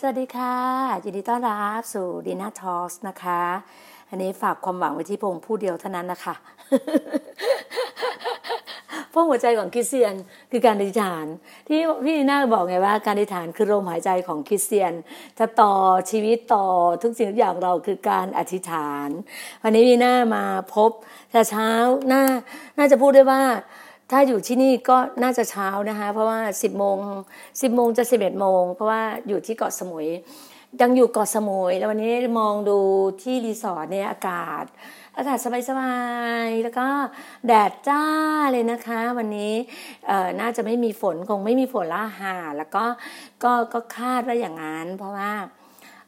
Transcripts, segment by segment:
สวัสดีค่ะ ยินดีต้อนรับสู่ดีน่าทอสนะคะ อันนี้ฝากความหวังไว้ที่พงผู้เดียวเท่านั้นนะคะเพราะหัวใจของคริสเตียนคือการอธิษฐาน ที่พี่น่าบอกไงว่าการอธิษฐานคือลมหายใจของคริสเตียน จะต่อชีวิตต่อทุกสิ่งทุกอย่างเราคือการอธิษฐาน วันนี้พี่น่ามาพบแต่เช้าน่าน่าจะพูดได้ว่า ถ้าอยู่ที่นี่ก็น่าจะเช้านะคะ เพราะว่า 10โมง10โมงจะ 11โมงเพราะว่าอยู่ที่เกาะสมุยยังอยู่เกาะสมุยแล้ววันนี้มองดูที่รีสอร์ทเนี่ยอากาศ อากาศสบายๆแล้วก็แดดจ้าเลยนะคะ วันนี้น่าจะไม่มีฝนคงไม่มีฝนละหาแล้วก็ก็ก็คาดว่าอย่างนั้นเพราะว่า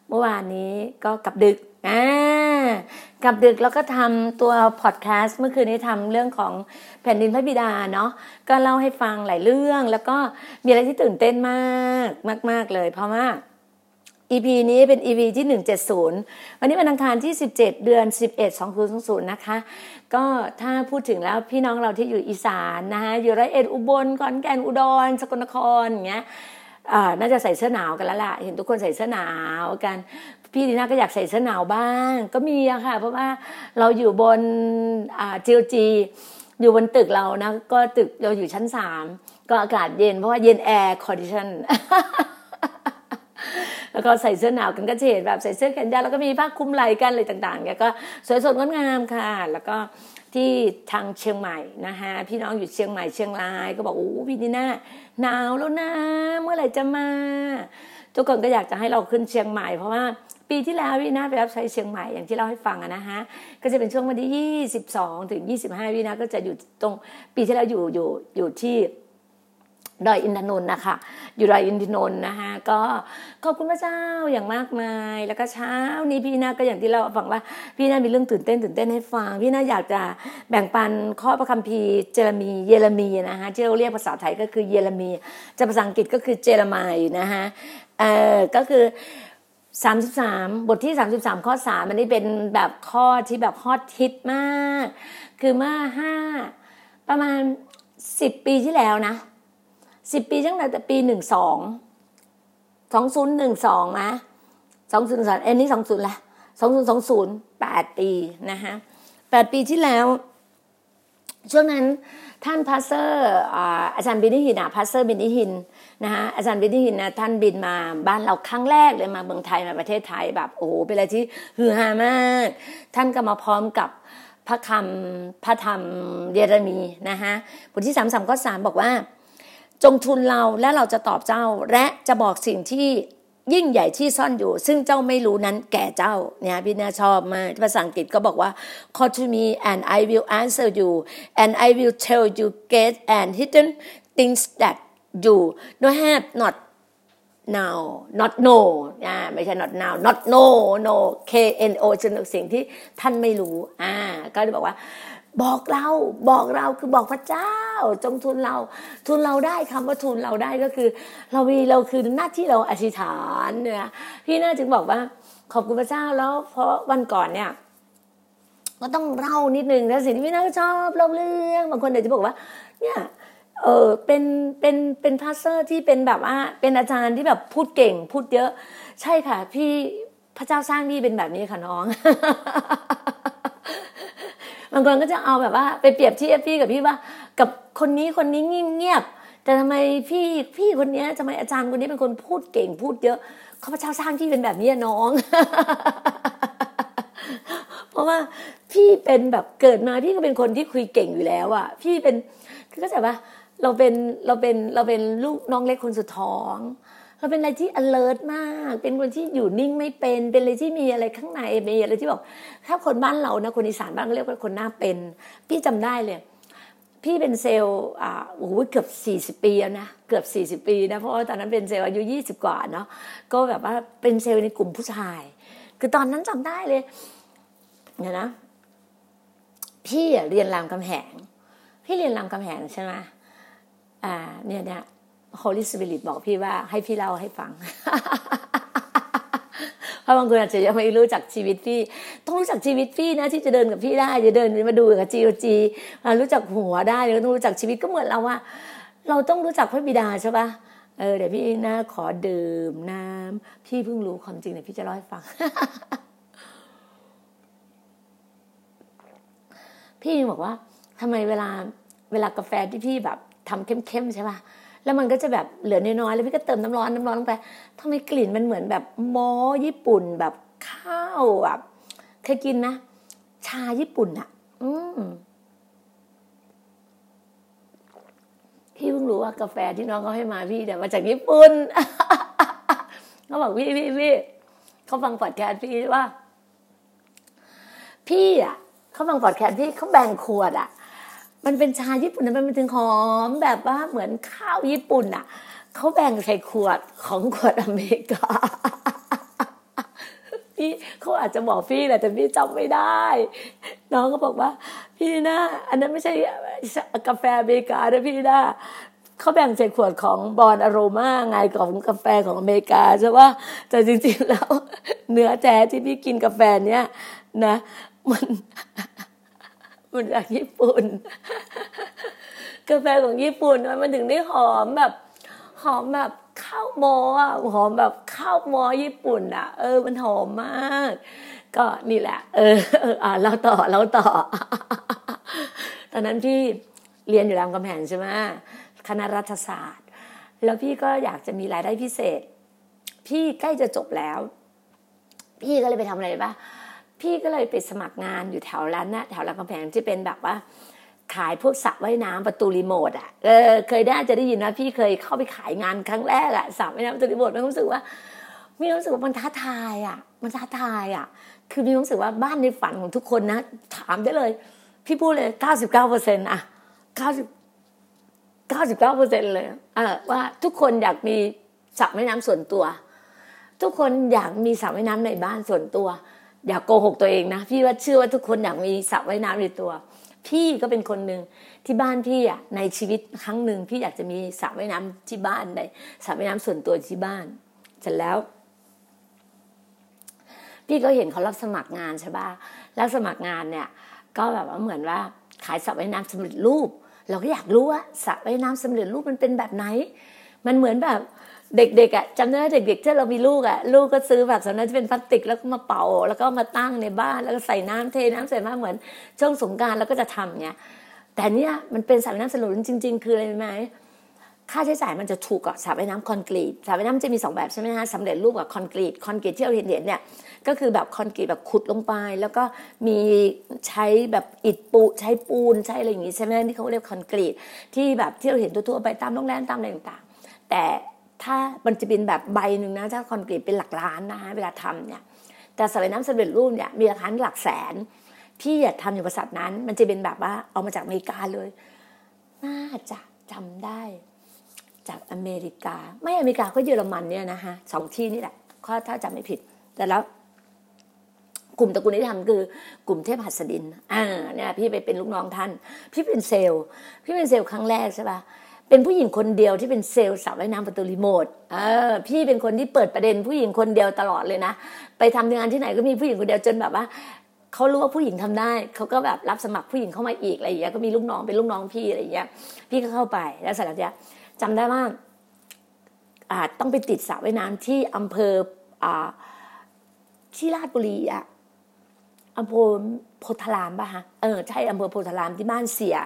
เมื่อวานนี้ก็กลับดึก อ่ากลับดึกแล้วก็ทำตัวพอดแคสต์เมื่อคืนนี้ทำเรื่องของแผ่นดินพระบิดาเนาะก็เล่าให้ฟังหลายเรื่อง แล้วก็มีอะไรที่ตื่นเต้นมากมาก ๆเลย เพราะว่า EP นี้เป็น EP ที่ 170 วันนี้วันอังคารที่ 17 เดือน 11 2020 นะคะ ก็ถ้าพูดถึงแล้วพี่น้องเราที่อยู่อีสานนะคะอยู่ร้อยเอ็ดอุบลขอนแก่นอุดร สกลนครอย่างเงี้ยน่าจะใส่เสื้อหนาวกันแล้วล่ะ เห็นทุกคนใส่เสื้อหนาวกัน พี่ดีน่าก็อยากใส่เสื้อหนาวบ้าง ก็มีอะค่ะ เพราะว่าเราอยู่บน GOG อยู่บนตึกเรานะ ก็ตึกเราอยู่ชั้นสามก็อากาศเย็นเพราะว่าเย็น air condition แล้วก็ใส่เสื้อหนาวกันก็เห็นแบบใส่เสื้อแขนยาวแล้วก็มีผ้าคลุมไหล่กันอะไรต่างๆเนี่ยก็สวยสดงดงามค่ะ แล้วก็ที่ทางเชียงใหม่นะคะพี่น้องอยู่เชียงใหม่เชียงราย ก็บอกโอ้พี่ดีน่าหนาวแล้วนะเมื่อไหร่จะมา ทุกคนก็อยากจะให้เราขึ้นเชียงใหม่เพราะว่าปีที่แล้วพี่นาไปรับใช้เชียงใหม่อย่างที่เราให้ฟังนะฮะก็จะเป็นช่วงวันที่ 22 ถึง 25พี่นาก็จะอยู่ตรงปีที่แล้วอยู่อยู่อยู่ที่ดอยอินทนนท์นะคะอยู่ดอยอินทนนท์นะคะก็ขอบคุณพระเจ้าอย่างมากมาย แล้วก็เช้านี้พี่นาก็อย่างที่เราฟังว่าพี่นามีเรื่องตื่นเต้นตื่นเต้นให้ฟัง พี่นาอยากจะแบ่งปันข้อพระคัมภีร์เจรมีเยเรมีนะคะที่เราเรียกภาษาไทยก็คือเยเรมีจะภาษาอังกฤษก็คือเจรมายนะคะ เออก็คือ33บสามบทที่33ข้อ3มันนี่เป็นแบบข้อที่แบบฮอตฮิตมาก คือเมื่อ5ประมาณ10ปีที่แล้วนะสิบปีตั้งแต่ปีหนึ่งสองสองศูนย์หนึ่งสองนะสองศูนย์สองเอ็นนี้สองศูนย์ละสองศูนย์สองศูนย์แปดปีนะคะแปดปีที่แล้ว ช่วงนั้นท่าน pastor อาจารย์ Benny Hinn อะ pastor Benny Hinn นะคะอาจารย์ Benny Hinn นะท่านบินมาบ้านเราครั้งแรกเลยมาเมืองไทยมาประเทศไทยแบบโอ้โหเป็นอะไรที่ฮือฮามาก ท่านก็มาพร้อมกับพระคำพระธรรมเยเรมีย์นะคะบทที่สามสามข้อสามบอกว่า จงทูลเราและเราจะตอบเจ้าและจะบอกสิ่งที่ ยิ่งใหญ่ที่ซ่อนอยู่ ซึ่งเจ้าไม่รู้นั้นแก่เจ้าเนี่ยพี่นาชอบมากภาษาอังกฤษก็บอกว่า call to me and I will answer you and I will tell you great and hidden things that you no have not now not know อ่าไม่ใช่ not now not know no K N O คือสิ่งที่ท่านไม่รู้อ่าก็จะบอกว่า บอกเราบอกเราคือบอกพระเจ้า จงทุนเรา ทุนเราได้คำว่าทุนเราได้ก็คือ เรามีเราคือหน้าที่เราอธิษฐานเนี่ยพี่น่าจึงบอกว่า ขอบคุณพระเจ้าแล้ว เพราะวันก่อนเนี่ยก็ต้องเล่านิดนึงแล้วสิ่งที่พี่น่าก็ชอบเล่าเรื่องบางคนเดี๋ยวจะบอกว่า เนี่ยเออเป็นเป็นเป็น pastor ที่เป็นแบบว่าเป็นอาจารย์ที่แบบพูดเก่งพูดเยอะ ใช่ค่ะ พี่พระเจ้าสร้างพี่เป็นแบบนี้ค่ะน้อง บางคนก็จะเอาแบบว่าไปเปรียบเทียบพี่กับพี่ว่า กับคนนี้คนนี้เงียบแต่ทำไมพี่พี่คนนี้ทำไมอาจารย์คนนี้เป็นคนพูดเก่งพูดเยอะเขาพระเจ้าสร้างพี่เป็นแบบนี้น้อง เพราะว่าพี่เป็นแบบเกิดมาพี่ก็เป็นคนที่คุยเก่งอยู่แล้วอะพี่เป็นคือก็จะว่าเราเป็นเราเป็นเราเป็นลูกน้องเล็กคนสุดท้อง เราเป็นอะไรที่ alert มาก เป็นคนที่อยู่นิ่งไม่เป็น เป็นอะไรที่มีอะไรข้างในมีอะไรที่บอก ถ้าคนบ้านเรานะคนอีสานบ้านเรียกว่าคนหน้าเป็น พี่จำได้เลย พี่เป็นเซลล์อ่าโอ้โหเกือบสี่สิบปีแล้วนะเกือบสี่สิบปีนะเพราะว่าตอนนั้นเป็นเซลล์อายุยี่สิบกว่าเนาะก็แบบว่าเป็นเซลล์ในกลุ่มผู้ชาย คือตอนนั้นจำได้เลยเนี่ยนะ พี่เรียนรามคำแหง พี่เรียนรามคำแหงใช่ไหมอ่าเนี่ยเนี่ย Holy Spirit บอกพี่ว่าให้พี่เล่าให้ฟัง เพราะบางคนอาจจะยังไม่รู้จักชีวิตพี่ ต้องรู้จักชีวิตพี่นะ ที่จะเดินกับพี่ได้ จะเดินมาดูกับจีโอจีรู้จักหัวได้แล้วต้องรู้จักชีวิตก็เหมือนเราว่า เราต้องรู้จักพระบิดาใช่ปะเออเดี๋ยวพี่น่าขอดื่มน้ำพี่เพิ่งรู้ความจริงเดี๋ยวพี่จะเล่าให้ฟัง พี่บอกว่าทำไมเวลาเวลากาแฟที่พี่แบบทำเข้มๆใช่ป่ะ แล้วมันก็จะแบบเหลือน้อยๆแล้วพี่ก็เติมน้ำร้อนน้ำร้อนลงไปทำไมกลิ่นมันเหมือนแบบมอญี่ปุ่นแบบข้าวแบบเคยกินนะชาญี่ปุ่นอะอืมพี่เพิ่งรู้ว่ากาแฟที่น้องเขาให้มาพี่เนี่ยมาจากญี่ปุ่นเขาบอกพี่พี่พี่เขาฟังพอดแคสต์พี่ว่า พี่อะเขาฟังพอดแคสต์พี่เขาแบ่งขวดอะ มันเป็นชาญี่ปุ่นมันเป็นถึงหอมแบบว่าเหมือนข้าวญี่ปุ่นอะเขาแบ่งใส่ขวดของขวดอเมริกาพี่เขาอาจจะบอกพี่แหละแต่พี่จำไม่ได้ น้องก็บอกว่า พี่นะอันนั้นไม่ใช่กาแฟอเมริกานะพี่นะเขาแบ่งใส่ขวดของบอลอโรมาไงของกาแฟของอเมริกาใช่ว่าแต่จริงๆแล้ว เนื้อแท้ที่พี่กินกาแฟเนี้ยนะ มัน มันจากญี่ปุ่น กาแฟของญี่ปุ่นมันถึงได้หอมแบบ หอมแบบข้าวมออะหอมแบบข้าวมอญี่ปุ่นอะ เออ มันหอมมาก ก็นี่แหละ เอออ่าเราต่อเราต่อ ตอนนั้นพี่เรียนอยู่รามคำแหงใช่ไหมคณะรัฐศาสตร์ แล้วพี่ก็อยากจะมีรายได้พิเศษ พี่ใกล้จะจบแล้ว พี่ก็เลยไปทำอะไรปะ พี่ก็เลยไปสมัครงานอยู่แถวร้านนะแถวรามคำแหงที่เป็นแบบว่า ขายพวกสระว่ายน้ำประตูรีโมทอะเออเคยได้จะได้ยินนะพี่เคยเข้าไปขายงานครั้งแรกอะสระว่ายน้ำประตูรีโมทมีความรู้สึกว่ามีความรู้สึกว่ามันท้าทายอะ มันท้าทายอะ คือมีความรู้สึกว่าบ้านในฝันของทุกคนนะ ถามได้เลย พี่พูดเลยเก้าสิบเก้าเปอร์เซ็นต์อะเก้าสิบเก้าสิบเก้าเปอร์เซ็นต์เลยเออว่าทุกคนอยากมีสระว่ายน้ำส่วนตัว ทุกคนอยากมีสระว่ายน้ำในบ้านส่วนตัว อย่ากโกหกตัวเองนะ พี่ว่าเชื่อว่าทุกคนอยากมีสระว่ายน้ำในตัว พี่ก็เป็นคนหนึ่งที่บ้านพี่อะในชีวิตครั้งหนึ่งพี่อยากจะมีสระว่ายน้ำที่บ้านในสระว่ายน้ำส่วนตัวที่บ้านเสร็จแล้ว พี่ก็เห็นเขารับสมัครงานใช่ป่ะรับสมัครงานเนี่ย ก็แบบว่าเหมือนว่าขายสระว่ายน้ำสำเร็จรูป เราก็อยากรู้ว่าสระว่ายน้ำสำเร็จรูปมันเป็นแบบไหน มันเหมือนแบบ เด็กๆอะจำได้เด็กๆที่เรามีลูกอะลูกก็ซื้อแบบสำนักที่เป็นพลาสติกแล้วก็มาเป่า แล้วก็มาตั้งในบ้านแล้วก็ใส่น้ำเทน้ำใส่มาเหมือนช่วงสงการเราก็จะทำเนี้ยแต่เนี้ยมันเป็นสระว่ายน้ำสำเร็จริง ๆ คืออะไรไหมค่าใช้จ่ายมันจะถูกกว่าสระว่ายน้ำคอนกรีตสระว่ายน้ำจะมีสองแบบใช่ไหมฮะสำเร็จรูปกับคอนกรีตคอนกรีตที่เราเห็นเนี่ยก็คือแบบคอนกรีตแบบขุดลงไป แล้วก็มีใช้แบบอิฐปูใช้ปูนใช้อะไรอย่างงี้ใช่ไหมที่เขาเรียกคอนกรีตที่แบบที่เราเห็นทั่วๆไปตามโรงแรมตามอะไรต่างๆ แต่ ถ้ามันจะเป็นแบบใบหนึ่งนะถ้าคอนกรีตเป็นหลักล้านนะเวลาทำเนี่ยแต่สระว่ายน้ำสำเร็จรูปเนี่ยมีราคาหลักแสน พี่อยากทำอยู่บริษัทนั้น มันจะเป็นแบบว่าเอามาจากอเมริกาเลย น่าจะจำได้ จากอเมริกา ไม่อเมริกาก็เยอรมันเนี่ยนะฮะสองที่นี่แหละข้อถ้าจำไม่ผิด แต่แล้วกลุ่มตระกูลที่ทำคือกลุ่มเทพหัสดิน อ่าเนี่ยพี่ไปเป็นลูกน้องท่าน พี่เป็นเซลล์ พี่เป็นเซลล์ครั้งแรกใช่ปะ เป็นผู้หญิงคนเดียวที่เป็นเซลล์สาวว่ายน้ำประตูรีโมทเออพี่เป็นคนที่เปิดประเด็นผู้หญิงคนเดียวตลอดเลยนะ ไปทำงานที่ไหนก็มีผู้หญิงคนเดียวจนแบบว่าเขารู้ว่าผู้หญิงทำได้เขาก็แบบรับสมัครผู้หญิงเข้ามาอีกอะไรอย่างเงี้ยก็มีลูกน้องเป็นลูกน้องพี่อะไรอย่างเงี้ยพี่ก็เข้าไปแล้วสร็จแล้วเนี่ยจำได้ว่าอ่าต้องไปติดสระว่ายน้ำที่อำเภออ่าที่ราชบุรีอะอำเภอโพธารามป่ะฮะเออใช่อำเภอโพธารามที่บ้านเสีย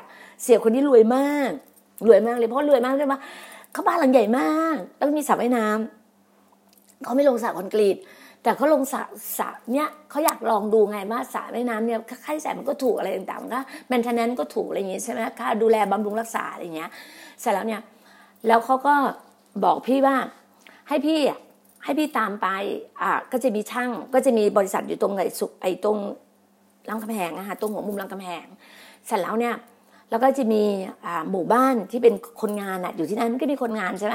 เสียคนนี้รวยมาก รวยมากเลยเพราะรวยมากเลยว่าเขาบ้านหลังใหญ่มาก แล้วมีสระว่ายน้ำเขาไม่ลงสระคอนกรีตแต่เขาลงสระสระเนี่ยเขาอยากลองดูไงว่าสระว่ายน้ำเนี่ยค่าใช้จ่ายมันก็ถูกอะไรต่างๆก็แมนเทนแนนก็ถูกอะไรอย่างงี้ใช่ไหมค่าดูแลบำรุงรักษาอะไรอย่างเงี้ยเสร็จแล้วเนี่ย แล้วเขาก็บอกพี่ว่าให้พี่อะให้พี่ตามไปอ่าก็จะมีช่างก็จะมีบริษัทอยู่ตรงไหนสุไอตรงรามคำแหงนะคะตรงหัวมุมรามคำแหงเสร็จแล้วเนี่ย แล้วก็จะมีหมู่บ้านที่เป็นคนงานอะอยู่ที่นั่นก็มีคนงานใช่ไหม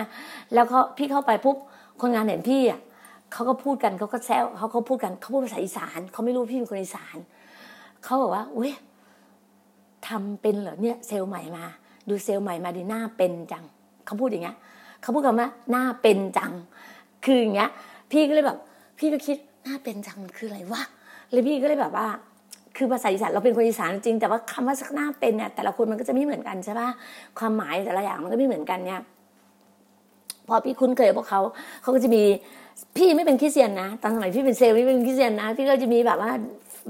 แล้วเขาพี่เข้าไปปุ๊บคนงานเห็นพี่อะเขาก็พูดกันเขาก็แซวเขาเขาพูดกันเขาพูดภาษาอีสานเขาไม่รู้พี่เป็นคนอีสานเขาบอกว่าอุ้ยทำเป็นเหรอเนี่ยเซลล์ใหม่มา ดูเซลล์ใหม่มาดีหน้าเป็นจังเขาพูดอย่างเงี้ยเขาพูดคำว่าหน้าเป็นจัง คืออย่างเงี้ย พี่ก็เลยแบบ พี่ก็คิดหน้าเป็นจังมันคืออะไรวะเลยพี่ก็เลยแบบว่า คือภาษาอีสานเราเป็นคนอีสานจริง แต่ว่าคำว่าสักหน้าเป็นเนี่ยแต่ละคนมันก็จะไม่เหมือนกันใช่ปะความหมายแต่ละอย่างมันก็ไม่เหมือนกันเนี่ยพอพี่คุ้นเคยพวกเขาเขาก็จะมีพี่ไม่เป็นคริสเตียนนะตอนสมัยพี่เป็นเซลล์พี่เป็นคริสเตียนนะ พี่ก็จะมีแบบว่า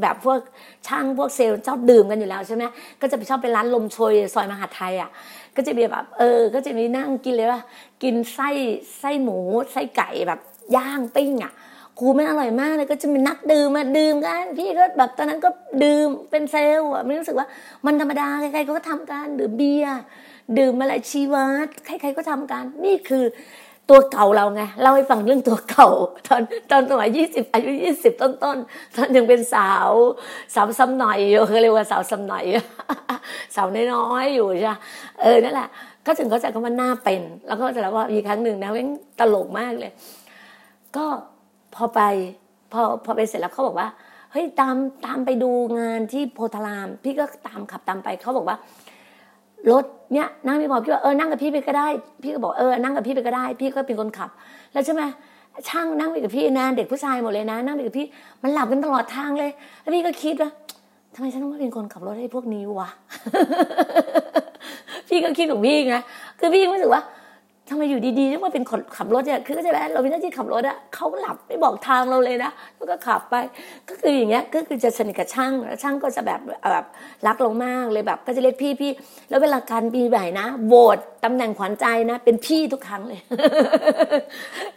แบบพวกช่างพวกเซลล์ชอบดื่มกันอยู่แล้วใช่ไหมก็จะไปชอบไปร้านลมโชยซอยมหาไทยอะ ก็จะมีแบบเออ ก็จะมีนั่งกินเลยว่ากินไส้ไส้หมูไส้ไก่แบบย่างปิ้งอะ ครูมันอร่อยมากเลยก็จะมีนักดื่มมาดื่มกัน พี่ก็แบบตอนนั้นก็ดื่มเป็นเซลล์อะไม่รู้สึกว่ามันธรรมดาใครๆก็ทำกันดื่มเบียร์ดื่มอะไรชีวัตใครๆก็ทำกัน นี่คือตัวเก่าเราไงเล่าให้ฟังเรื่องตัวเก่า ตอนตอนสมัยยี่สิบอายุยี่สิบต้นๆตตอนยังเป็นสาวสาวซ้ำหน่อยอยู่เขาเรียกว่าสาวซ้ำหน่อยสาวน้อยๆอยู่ใช่เออนั่นแหละก็ถึงเขาใจก็ว่าหน้าเป็น แล้วก็จะแล้วว่ามีครั้งหนึ่งนะเว้งตลกมากเลย ก็ พอไปพอพอไปเสร็จแล้วเขาบอกว่าเฮ้ยตามตามไปดูงานที่โพธาราม พี่ก็ตามขับตามไปเขาบอกว่ารถเนี่ยนั่งไม่พอกพี่ว่าเออนั่งกับพี่ไปก็ได้ พี่ก็บอกเออนั่งกับพี่ไปก็ได้ พี่ก็เป็นคนขับ แล้วใช่ไหมช่างนั่งไปกับพี่นะเด็กผู้ชายหมดเลยนะ นั่งไปกับพี่มันหลับกันตลอดทางเลย แล้วพี่ก็คิดว่าทำไมฉันต้องมาเป็นคนขับรถให้พวกนี้วะพี่ก็คิดของพี่ไงคือพี่รู้สึกว่า ทำไมอยู่ดีๆต้องมาเป็นคนขับรถเนี่ยคือก็จะแบบเราเป็นหน้าที่ขับรถอะเขาหลับไม่บอกทางเราเลยนะแล้วก็ขับไป ก็คืออย่างเงี้ยก็คือจะสนิทกับช่างแล้วช่างก็จะแบบแบบรักเรามากเลยแบบ ก็จะเรียกพี่พี่แล้วเวลาการปีใหม่นะโหวตตำแหน่งขวัญใจนะ เป็นพี่ทุกครั้งเลย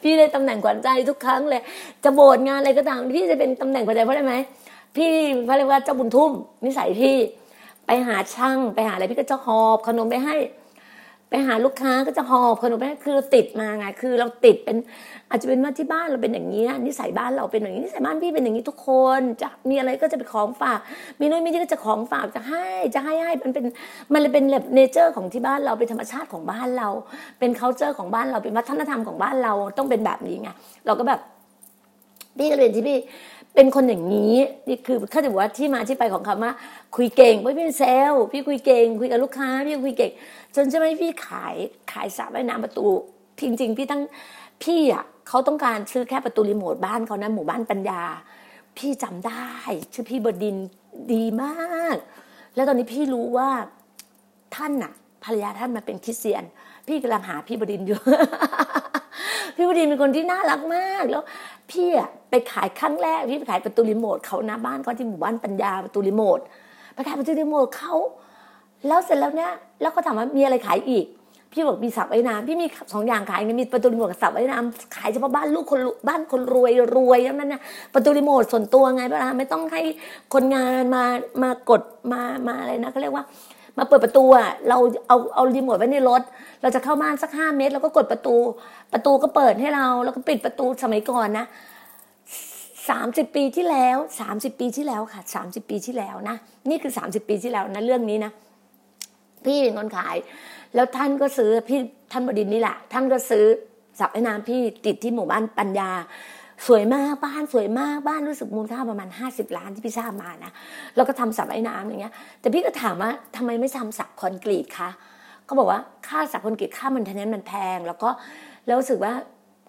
พี่ได้ตำแหน่งขวัญใจทุกครั้งเลย จะโหวตงานอะไรก็ตามพี่จะเป็นตำแหน่งขวัญใจเพราะอะไรไหมพี่เขาเรียกว่าเจ้าบุญทุ่มนิสัยพี่ไปหาช่าง ไปหาอะไรพี่ก็จะหอบขนมไปให้ ไปหาลูกค้าก็จะหอบขนมไปคือเราติดมาไงคือเราติดเป็นอาจจะเป็นว่าที่บ้านเราเป็นอย่างนี้นิสัยบ้านเราเป็นอย่างนี้นิสัยบ้านพี่เป็นอย่างนี้ทุกคนจะมีอะไรก็จะไปของฝาก มีน้อยมีนี่ก็จะของฝากจะให้จะให้ให้มันเป็นมันเลยเป็นแบบ nature ของที่บ้านเราเป็นธรรมชาติของบ้านเรา เป็น c u เจอร์ของบ้านเราเป็นวัฒนธรรมของบ้านเราต้องเป็นแบบนี้ไงเราก็แบบพี่ก็เรียนที่พี่ เป็นคนอย่างนี้นี่คือเขาจะบอกว่าที่มาที่ไปของคำว่า คุยเก่งไม่เป็นเซลพี่คุยเก่ง คุยกับลูกค้าพี่คุยเก่ง จนจะไม่พี่ขายขายสระว่ายน้ำประตูจริงๆพี่ตั้งพี่อะเขาต้องการซื้อแค่ประตูรีโมทบ้านเขานะหมู่บ้านปัญญา พี่จำได้ชื่อพี่บดินดีมาก แล้วตอนนี้พี่รู้ว่าท่านน่ะภรรยาท่านมาเป็นคริสเตียน พี่กำลังหาพี่บดินอยู่ พี่บดินเป็นคนที่น่ารักมากแล้วพี่อะไปขายครั้งแรกพี่ไปขายประตูรีโมทเขาหน้าบ้านเขาที่หมู่บ้านปัญญาประตูรีโมทไปขายประตูรีโมทเขาแล้วเสร็จแล้วเนี่ยแล้วก็ถามว่ามีอะไรขายอีก พี่บอกมีสับไว้น้ำพี่มีสองอย่างขายนี่มีประตูรีโมทกับสับไว้น้ำขายเฉพาะบ้านลูกคนบ้านคนรวยรวยแล้วนั้นนะประตูรีโมทส่วนตัวไงเวลาไม่ต้องให้คนงานมามากดมามาอะไรนะเขาเรียกว่า มาเปิดประตูอะเราเอาเอารีโมทไว้ในรถ เราจะเข้าบ้านสักห้าเมตรเราก็กดประตู ประตูก็เปิดให้เรา แล้วก็ปิดประตูสมัยก่อนนะสามสิบปีที่แล้วสามสิบปีที่แล้วค่ะสามสิบปีที่แล้วนะนี่คือสามสิบปีที่แล้วนะเรื่องนี้นะพี่เป็นคนขาย แล้วท่านก็ซื้อพี่ท่านบดินนี่แหละท่านก็ซื้อสับไอ้น้ำพี่ติดที่หมู่บ้านปัญญา สวยมากบ้านสวยมากบ้านรู้สึกมูลค่าประมาณห้าสิบล้านที่พี่ทราบมานะแล้วก็ทำสับไอ้น้ำอย่างเงี้ย แต่พี่ก็ถามว่าทำไมไม่ทำสับคอนกรีตคะเขาบอกว่าค่าสับคอนกรีตค่ามันเทนเนมันแพง แล้วก็แล้วรู้สึกว่า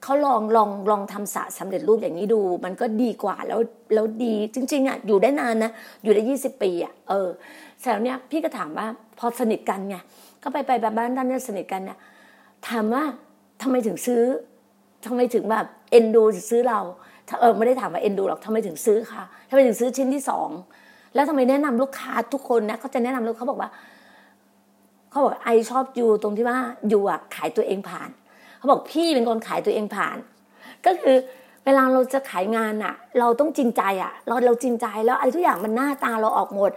เขาลองลองลองทำสระสำเร็จรูปอย่างนี้ดู มันก็ดีกว่าแล้วแล้วดีจริง ๆอะอยู่ได้นานนะอยู่ได้ยี่สิบปีอะเออแสดงเนี้ยพี่ก็ถามว่าพอสนิทกันไงก็ไปไปแบบบ้านด้านนี้สนิทกันเนี่ยถามว่าทำไมถึงซื้อ ทำไมถึงแบบเอ็นดูซื้อเราเออไม่ได้ถามว่าเอ็นดูหรอกทำไมถึงซื้อคะทำไมถึงซื้อชิ้นที่สองแล้วทำไมแนะนำลูกค้าทุกคนนะเขาจะแนะนำลูกเขาบอกว่าเขาบอกไอชอบยูตรงที่ว่ายูอะขายตัวเองผ่าน เขาบอกพี่เป็นคนขายตัวเองผ่าน ก็คือเวลาเราจะขายงานอะเราต้องจริงใจอะเราเราจริงใจแล้วอะไรทุกอย่างมันหน้าตาเราออกหมด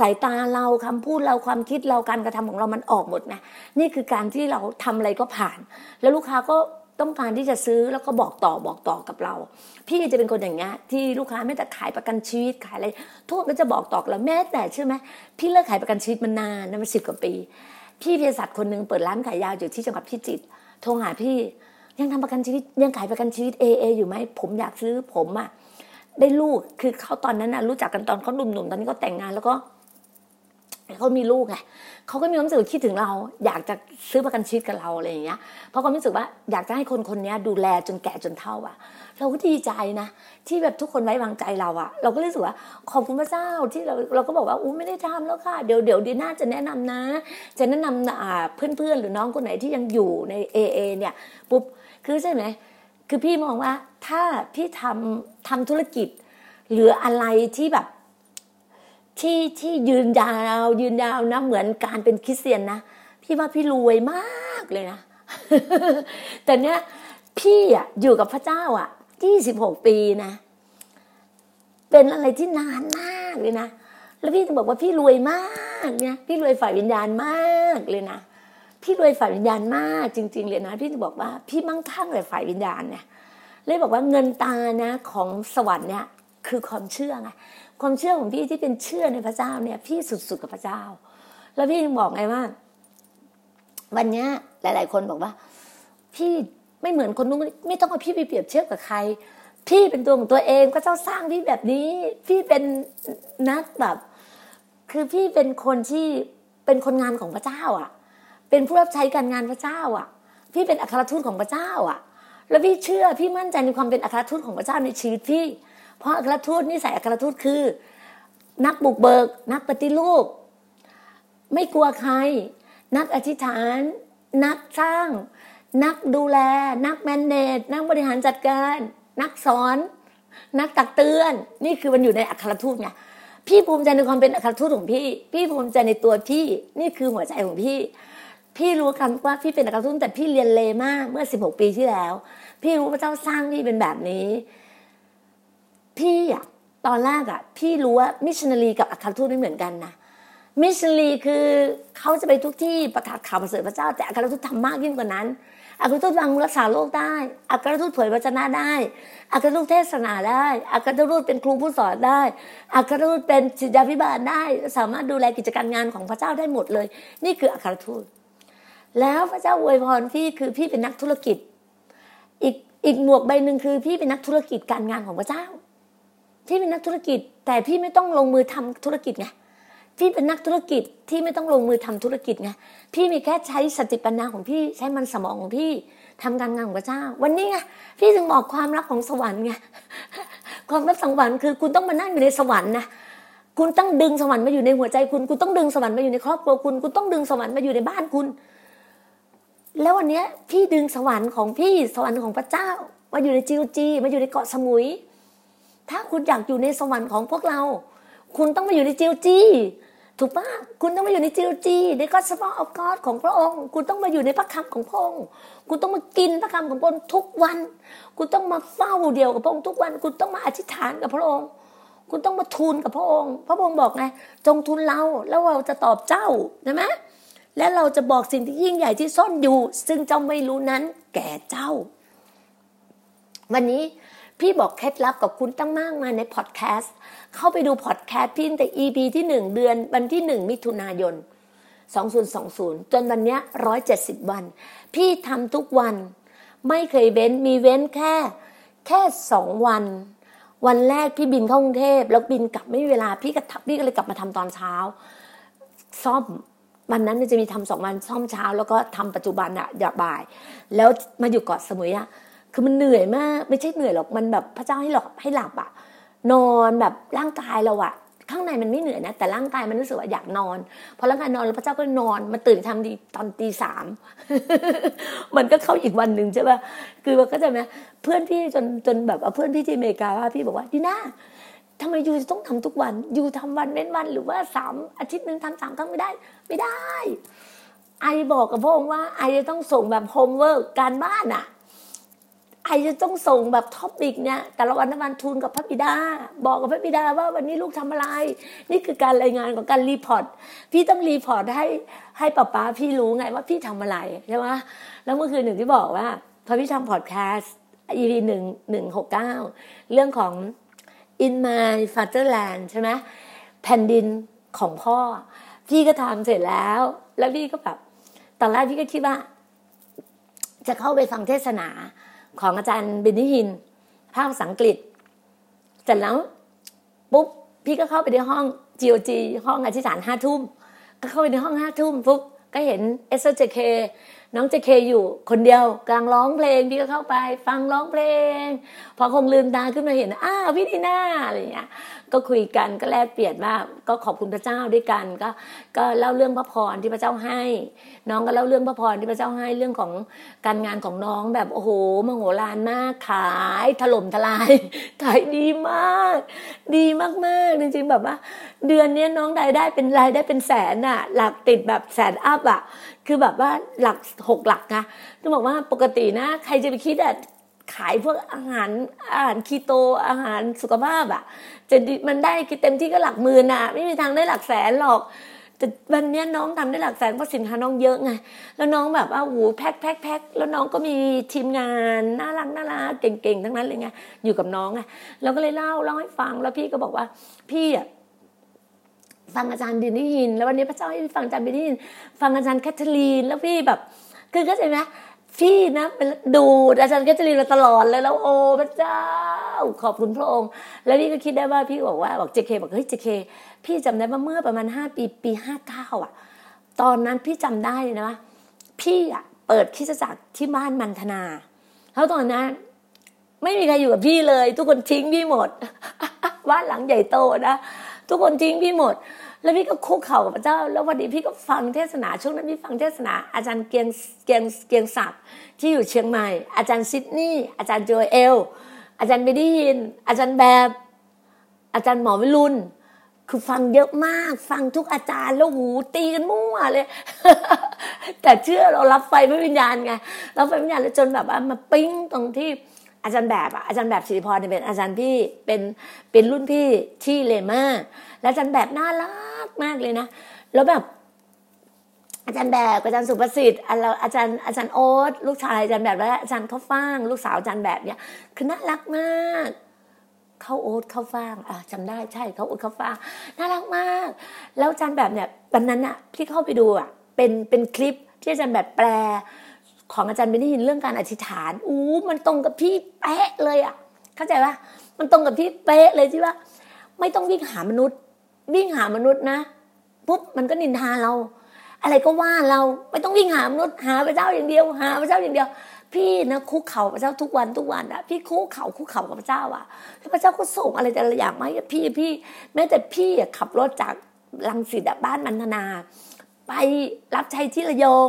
สายตาเราคำพูดเราความคิดเราการกระทำของเรามันออกหมดนะนี่คือการที่เราทำอะไรก็ผ่าน แล้วลูกค้าก็ ต้องการที่จะซื้อแล้วก็บอกต่อบอกต่อกับเรา พี่จะเป็นคนอย่างเงี้ยที่ลูกค้าไม่แต่ขายประกันชีวิตขายอะไรทุกคนก็จะบอกต่อเราแม้แต่ใช่ไหมพี่เลิกขายประกันชีวิตมานานนะมันสิบกว่าปี พี่เภสัชคนหนึ่งเปิดร้านขายยาอยู่ที่จังหวัดพิจิตรโทรหาพี่ยังทำประกันชีวิตยังขายประกันชีวิตเอเออยู่ไหมผมอยากซื้อผมอะได้ลูกคือเขาตอนนั้นนะรู้จักกันตอนเขาหนุ่มๆตอนนี้ก็แต่งงานแล้วก็ เขามีลูกไงเขาก็มีความรู้สึกคิดถึงเรา อยากจะซื้อประกันชีวิตกับเราอะไรอย่างเงี้ย เพราะความรู้สึกว่าอยากจะให้คนคนนี้ดูแลจนแก่จนเฒ่าอะเราก็ดีใจนะ ที่แบบทุกคนไว้วางใจเราอะเราก็รู้สึกว่าขอบคุณพระเจ้าที่เราเราก็บอกว่าอู้ไม่ได้ทำแล้วค่ะเดี๋ยวเดี๋ยวดีน่าจะแนะนำนะ จะแนะนำเพื่อนเพื่อนหรือน้องคนไหนที่ยังอยู่ในเอเอเนี่ยปุ๊บคือใช่ไหมคือพี่มองว่าถ้าพี่ทำทำธุรกิจ หรืออะไรที่แบบ ที่ที่ยืนยาวยืนยาวนะ เหมือนการเป็นคริสเตียนนะพี่ว่าพี่รวยมากเลยนะ แต่เนี้ยพี่อะอยู่กับพระเจ้าอะยี่สิบหกปีนะ เป็นอะไรที่นานมากเลยนะ แล้วพี่จะบอกว่าพี่รวยมากเนี่ยพี่รวยฝ่ายวิญญาณมากเลยนะพี่รวยฝ่ายวิญญาณมากจริง ๆ เลยนะพี่จะบอกว่าพี่มั่งคั่งเลยฝ่ายวิญญาณเนี่ยเลยบอกว่าเงินตานะของสวรรค์เนี่ยคือความเชื่อไง ความเชื่อของพี่ที่เป็นเชื่อในพระเจ้าเนี่ย พี่สุดๆกับพระเจ้า แล้วพี่ยังบอกไงว่า วันนี้หลาย ๆ คนบอกว่า พี่ไม่เหมือนคนนู้นไม่ต้องเอาพี่ไปเปรียบเทียบกับใคร พี่เป็นตัวของตัวเองพระเจ้าสร้างพี่แบบนี้ พี่เป็นนักแบบ คือพี่เป็นคนที่เป็นคนงานของพระเจ้า อะ เป็นผู้รับใช้การงานพระเจ้า อะ พี่เป็นอัครทูตของพระเจ้า อะ แล้วพี่เชื่อพี่มั่นใจในความเป็นอัครทูตของพระเจ้าในชีวิตพี่ เพราะอัครทูตนิสัยอัครทูตคือ นักบุกเบิก นักปฏิรูป ไม่กลัวใคร นักอธิษฐาน นักสร้าง นักดูแล นัก manage นักบริหารจัดการ นักสอน นักตักเตือน นี่คือมันอยู่ในอัครทูตไงพี่ภูมิใจในความเป็นอัครทูตของพี่ พี่ภูมิใจในตัวพี่ นี่คือหัวใจของพี่ พี่รู้กันว่าพี่เป็นอัครทูตแต่พี่เรียนเลมากเมื่อสิบหกปีที่แล้ว พี่รู้พระเจ้าสร้างพี่เป็นแบบนี้ พี่อะตอนแรกอะพี่รู้ว่ามิชชันนารีกับอัครทูตไม่เหมือนกันนะมิชชันนารีคือเขาจะไปทุกที่ประกาศข่าวประเสริฐพระเจ้า แต่อัครทูตทำมากยิ่งกว่านั้นอัครทูตวางรักษาโรคได้อัครทูตเผยพระชนะได้อัครทูตเทศนาได้อัครทูตเป็นครูผู้สอนได้อัครทูตเป็นศิษยาพิบาลได้ สามารถดูแลกิจการงานของพระเจ้าได้หมดเลย นี่คืออัครทูต แล้วพระเจ้าอวยพรพี่คือพี่เป็นนักธุรกิจ อีกอีกหมวกใบหนึ่งคือพี่เป็นนักธุรกิจการงานของพระเจ้า พี่เป็นนักธุรกิจ แต่พี่ไม่ต้องลงมือทำธุรกิจไงพี่เป็นนักธุรกิจที่ไม่ต้องลงมือทำธุรกิจไงพี่มีแค่ใช้สติปัญญาของพี่ใช้มันสมองของพี่ทำการงานของพระเจ้า วันนี้ไงพี่ถึงบอกความรักของสวรรค์ไงความรักสวรรค์คือคุณต้องมานั่งอยู่ในสวรรค์นะคุณต้องดึงสวรรค์มาอยู่ในหัวใจคุณคุณต้องดึงสวรรค์มาอยู่ในครอบครัวคุณคุณต้องดึงสวรรค์มาอยู่ในบ้านคุณ แล้ววันนี้พี่ดึงสวรรค์ของพี่สวรรค์ของพระเจ้ามาอยู่ใน GOG มาอยู่ในเกาะสมุย ถ้าคุณอยากอยู่ในสวรรค์ของพวกเรา คุณต้องมาอยู่ใน GOG ถูกปะคุณต้องมาอยู่ใน GOG ใน Gospel of God ของพระองค์ คุณต้องมาอยู่ในพระคำของพระองค์ คุณต้องมากินพระคำของพระองค์ทุกวัน คุณต้องมาเฝ้าเดียวกับพระองค์ทุกวัน คุณต้องมาอธิษฐานกับพระองค์ คุณต้องมาทูลกับพระองค์ พระองค์บอกไง จงทูลเรา แล้วเราจะตอบเจ้าใช่ไหมและเราจะบอกสิ่งที่ยิ่งใหญ่ที่ซ่อนอยู่ ซึ่งเจ้าไม่รู้นั้นแก่เจ้า วันนี้ พี่บอกเคล็ดลับกับคุณตั้งมากมาในพอดแคสต์เข้าไปดูพอดแคสต์พี่ตั้งแต่ EP ที่หนึ่งเดือนวันที่หนึ่งมิถุนายน 2020 จนวันนี้ 170 วัน พี่ทำทุกวัน ไม่เคยเว้นมีเว้นแค่ แค่สองวัน วันแรกพี่บินเข้ากรุงเทพแล้วบินกลับไม่มีเวลาพี่ก็พี่ก็เลยกลับมาทำตอนเช้า ซ่อมวันนั้นจะมีทำสองวันซ่อมเช้า แล้วก็ทำปัจจุบันอะอย่าบ่าย แล้วมาอยู่เกาะสมุยอะ คือมันเหนื่อยมาก ไม่ใช่เหนื่อยหรอกมันแบบพระเจ้าให้หลับให้หลับอะนอนแบบร่างกายเราอะข้างในมันไม่เหนื่อยนะ แต่ร่างกายมันรู้สึกว่าอยากนอนพอร่างกายนอนแล้วพระเจ้าก็นอนมาตื่นทำดีตอนตีสามมันก็เข้าอีกวันหนึ่งใช่ป่ะคือมันก็จะไหมเพื่อนพี่จนจนแบบเพื่อนพี่ที่อเมริกาว่าพี่บอกว่าดีน่าทำไม you จะต้องทำทุกวัน you ทำวันเว้นวันหรือว่าสามอาทิตย์หนึ่งทำสามครั้งไม่ได้ ไม่ได้ I บอกกับพระองค์ว่า I จะต้องส่งแบบ homework การบ้านอะ I จะต้องส่งแบบ topic เนี่ยแต่ละวันวันทูลกับพระบิดา บอกกับพระบิดาว่าวันนี้ลูกทำอะไร นี่คือการรายงานของการ report พี่ต้อง report ให้ให้ papa พี่รู้ไงว่าพี่ทำอะไรใช่ไหมแล้วเมื่อคืนหนึ่งที่บอกว่าพอพี่ทำพอดแคสต์ EP หนึ่งหนึ่งหกเก้าเรื่องของ In My Fatherland ใช่ไหมแผ่นดินของพ่อ พี่ก็ทำเสร็จแล้ว แล้วพี่ก็แบบตอนแรกพี่ก็คิดว่า จะเข้าไปฟังเทศนา ของอาจารย์บินนิฮินภาคภาษาอังกฤษเสร็จแล้วปุ๊บพี่ก็เข้าไปในห้อง GOG ห้องอธิษฐานห้าทุ่มก็เข้าไปในห้องห้าทุ่มปุ๊บก็เห็นเอสเจเค น้องเจเคอยู่คนเดียวกลางร้องเพลงพี่ก็เข้าไป ฟังร้องเพลง พอคงลืมตาขึ้นมาเห็นอ้าวพี่ดีน่าอะไรอย่างเงี้ยก็คุยกันก็แลกเปลี่ยนว่าก็ขอบคุณพระเจ้าด้วยกัน ก็ก็เล่าเรื่องพระพรที่พระเจ้าให้ น้องก็เล่าเรื่องพระพรที่พระเจ้าให้เรื่องของการงานของน้องแบบโอ้โหมโหฬารมากขายถล่มทลายขายดีมาก ดีมากๆจริงๆแบบว่า เดือนนี้น้องรายได้เป็นรายได้เป็นแสนอะหลักติดแบบแสนอัพอะ คือแบบว่าหลักหกหลักนะต้องบอกว่าปกตินะ ใครจะไปคิดอะขายพวกอาหารอาหารคีโตอาหารสุขภาพอะจะมันได้เต็มที่ก็หลักหมื่นอะไม่มีทางได้หลักแสนหรอกแต่วันนี้น้องทำได้หลักแสนเพราะสินค้าน้องเยอะไง แล้วน้องแบบว่าหูแพ็คแพ็คแพ็คแล้วน้องก็มีทีมงานน่ารักน่ารักเก่งๆ ทั้งนั้นเลยไงอยู่กับน้องไงเราก็เลยเล่าเล่าให้ฟังแล้วพี่ก็บอกว่าพี่อะ ฟังอาจารย์ดินได้ยิน แล้ววันนี้พระเจ้าให้ฟังอาจารย์ดินได้ยิน ฟังอาจารย์ Catherine แล้วพี่แบบคือเข้าใจไหมพี่นะดูอาจารย์ Catherine มาตลอดเลยแล้วโอ้พระเจ้าขอบคุณพระองค์ แล้วพี่ก็คิดได้ว่าพี่บอกว่าบอก JK บอกเฮ้ย JK พี่จำได้ว่าเมื่อประมาณห้าปีปีห้าเก้าอะ ตอนนั้นพี่จำได้เลยนะว่าพี่อะเปิดคิดจักรที่บ้านมันธนาแล้วตอนนั้นไม่มีใครอยู่กับพี่เลย ทุกคนทิ้งพี่หมดบ้านหลังใหญ่โตนะ ทุกคนทิ้งพี่หมด แล้วพี่ก็คุกเข่ากับพระเจ้า แล้ววันนี้พี่ก็ฟังเทศนาช่วงนั้นพี่ฟังเทศนา อาจารย์เกียงเกียงเกียงศักดิ์ที่อยู่เชียงใหม่ อาจารย์ซิดนีย์อาจารย์โจเอล อาจารย์เบดี้ยินอาจารย์แบบอาจารย์หมอวิรุณคือฟังเยอะมาก ฟังทุกอาจารย์แล้วหูตีกันมั่วเลย แต่เชื่อเรารับไฟพระวิญญาณไงรับไฟวิญญาณแล้วจนแบบว่ามาปิ้งตรงที่ อาจารย์แบบอะอาจารย์แบบสิริพรเป็นอาจารย์พี่เป็นเป็นรุ่นพี่ที่เลมาแล้วอาจารย์แบบน่ารักมากเลยนะแล้วแบบ อาจารย์แบบอาจารย์สุภสิทธิ์อาจารย์อาจารย์โอ๊ตลูกชายอาจารย์แบบและอาจารย์เขาฟ้าง ลูกสาวอาจารย์แบบเนี่ยคือน่ารักมากเขาโอ๊ตเขาฟ้างอะจำได้ใช่เขาโอ๊ตเขาฟ้างน่ารักมาก แล้วอาจารย์แบบเนี่ยวันนั้นอะที่เข้าไปดูอะเป็นเป็นคลิปที่อาจารย์แบบแปล ของอาจารย์ไม่ได้ยินเรื่องการอธิษฐานอู้มันตรงกับพี่เป๊ะเลยอะ เข้าใจปะมันตรงกับพี่เป๊ะเลยที่ว่า ไม่ต้องวิ่งหามนุษย์ วิ่งหามนุษย์นะปุ๊บมันก็นินทาเรา อะไรก็ว่าเราไม่ต้องวิ่งหามนุษย์หาพระเจ้าอย่างเดียว หาพระเจ้าอย่างเดียว พี่นะคุกเข่าพระเจ้าทุกวันทุกวันอะพี่คุกเข่าคุกเข่ากับพระเจ้าอะแล้วพระเจ้าก็ส่งอะไรแต่ละอย่างมาให้พี่พี่ แม้แต่พี่ขับรถจากลังสิตบ้านมันธนา ไปรับใช้ที่ระยอง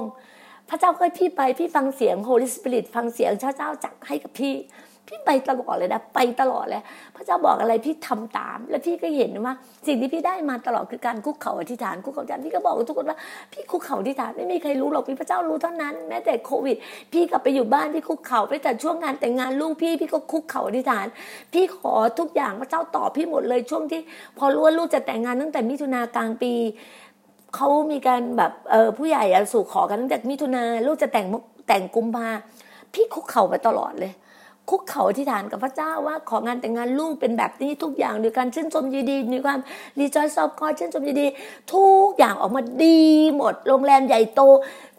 พระเจ้าเคยพี่ไปพี่ฟังเสียงโฮลิสปิริตฟังเสียงเจ้าเจ้าจักให้กับพี่ พี่ไปตลอดเลยนะไปตลอดเลย พระเจ้าบอกอะไรพี่ทำตาม แล้วพี่ก็เห็นว่า สิ่งที่พี่ได้มาตลอดคือการคุกเข่าอธิษฐานคุกเข่าอธิษฐานพี่ก็บอกทุกคนว่าพี่คุกเข่าอธิษฐานไม่มีใครรู้หรอกพี่พระเจ้ารู้เท่านั้นแม้แต่โควิด พี่กลับไปอยู่บ้านพี่คุกเข่าไปแต่ช่วงงานแต่งงานลูกพี่พี่ก็คุกเข่าอธิษฐาน พี่ขอทุกอย่างพระเจ้าตอบพี่หมดเลยช่วงที่ พอรู้ว่าลูกจะแต่งงานตั้งแต่มิถุนากลางปี เขามีการแบบเออผู้ใหญ่สู่ขอกันตั้งแต่มิถุนาลูกจะแต่งแต่งกุมภาพี่คุกเข่าไปตลอดเลย คุกเข่าที่ฐานกับพระเจ้าว่าของานแต่งงานลูกเป็นแบบนี้ทุกอย่างด้วยการชื่นชมยินดีมีความรีจอยซอบคอชื่นชมยินดี ทุกอย่างออกมาดีหมด โรงแรมใหญ่โต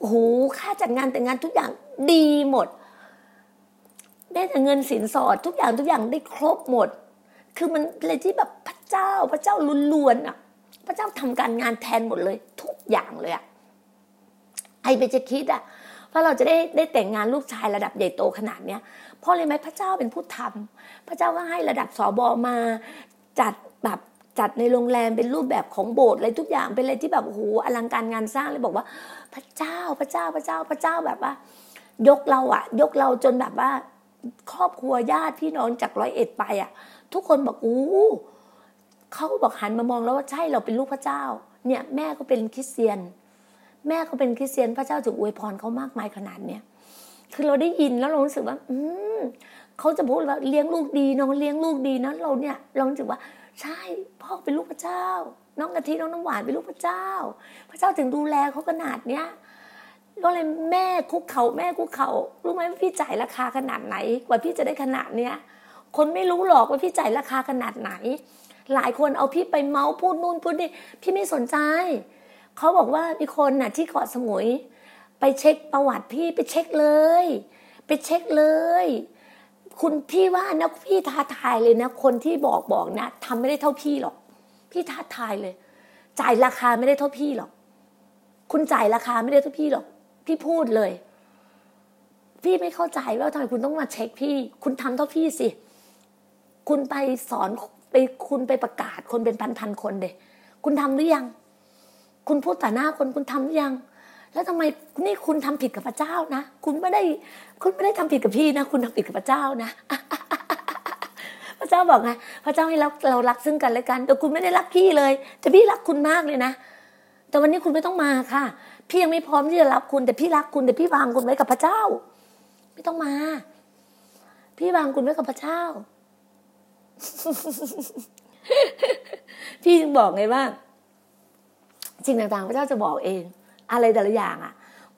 หูค่าจัดงานแต่งงานทุกอย่างดีหมดได้แต่เงินสินสอดทุกอย่างทุกอย่างได้ครบหมด คือมันเลยที่แบบพระเจ้าพระเจ้าล้วนๆอะ ระเจ้าทำการงานแทนหมดเลย ทุกอย่างเลยอะไอไปจะคิดอะว่าเราจะได้ได้แต่งงานลูกชายระดับใหญ่โตขนาดเนี้ยเพราะเลยไหมพระเจ้าเป็นผู้ทำพระเจ้าก็ให้ระดับสอบอมาจัดแบบจัดในโรงแรมเป็นรูปแบบของโบสถ์อะไรทุกอย่างเป็นอะไรที่แบบโอ้โหอลังการงานสร้างเลยบอกว่า พระเจ้าพระเจ้าพระเจ้าพระเจ้าแบบว่า ยกเราอะยกเราจนแบบว่า ครอบครัวญาติพี่น้องจากร้อยเอ็ดไปอะทุกคนบอกอู้ เขาก็บอกหันมามองแล้วว่าใช่เราเป็นลูกพระเจ้า เนี่ยแม่ก็เป็นคริสเตียน แม่เขาเป็นคริสเตียนพระเจ้าจึงอวยพรเขามากมายขนาดเนี้ยคือเราได้ยินแล้วเรารู้สึกว่า อืมเขาจะพูดว่าเลี้ยงลูกดีน้องเลี้ยงลูกดีนะเราเนี่ยเรารู้สึกว่า ใช่พ่อเป็นลูกพระเจ้า น้องกะทิน้องน้ำหวานเป็นลูกพระเจ้า พระเจ้าถึงดูแลเขาขนาดเนี้ยก็เลยแม่คุกเขาแม่คุกเขารู้ไหมว่าพี่จ่ายราคาขนาดไหน กว่าพี่จะได้ขนาดเนี้ยคนไม่รู้หรอกว่าพี่จ่ายราคาขนาดไหน หลายคนเอาพี่ไปเมาส์พูดนู่นพูดนี่พี่ไม่สนใจ เขาบอกว่ามีคนน่ะที่เกาะสมุย ไปเช็คประวัติพี่ไปเช็คเลย ไปเช็คเลย คุณพี่ว่านะพี่ท้าทายเลยนะ คนที่บอกบอกนะทำไม่ได้เท่าพี่หรอก พี่ท้าทายเลย จ่ายราคาไม่ได้เท่าพี่หรอก คุณจ่ายราคาไม่ได้เทุกพี่หรอก พี่พูดเลย พี่ไม่เข้าใจว่าทำไมคุณต้องมาเช็คพี่ คุณทำเท่าพี่สิคุณไปสอน ไปคุณไปประกาศคนเป็นพันๆคนเด็คุณทำหรือยัง คุณพูดต่อหน้าคนคุณทำหรือยัง แล้วทำไมนี่คุณทำผิดกับพระเจ้านะ คุณไม่ได้ คุณไม่ได้ทำผิดกับพี่นะ คุณทำผิดกับพระเจ้านะ พระเจ้าบอกไง พระเจ้าให้เราเรารักซึ่งกันและกัน แต่คุณไม่ได้รักพี่เลย แต่พี่รักคุณมากเลยนะ แต่วันนี้คุณไม่ต้องมาค่ะ พี่ยังไม่พร้อมที่จะรับคุณ แต่พี่รักคุณ แต่พี่วางคุณไว้กับพระเจ้า ไม่ต้องมา พี่วางคุณไว้กับพระเจ้า พี่บอกไงว่าสิ่งต่างๆ พระเจ้าจะบอกเอง อะไรแต่ละอย่างอะ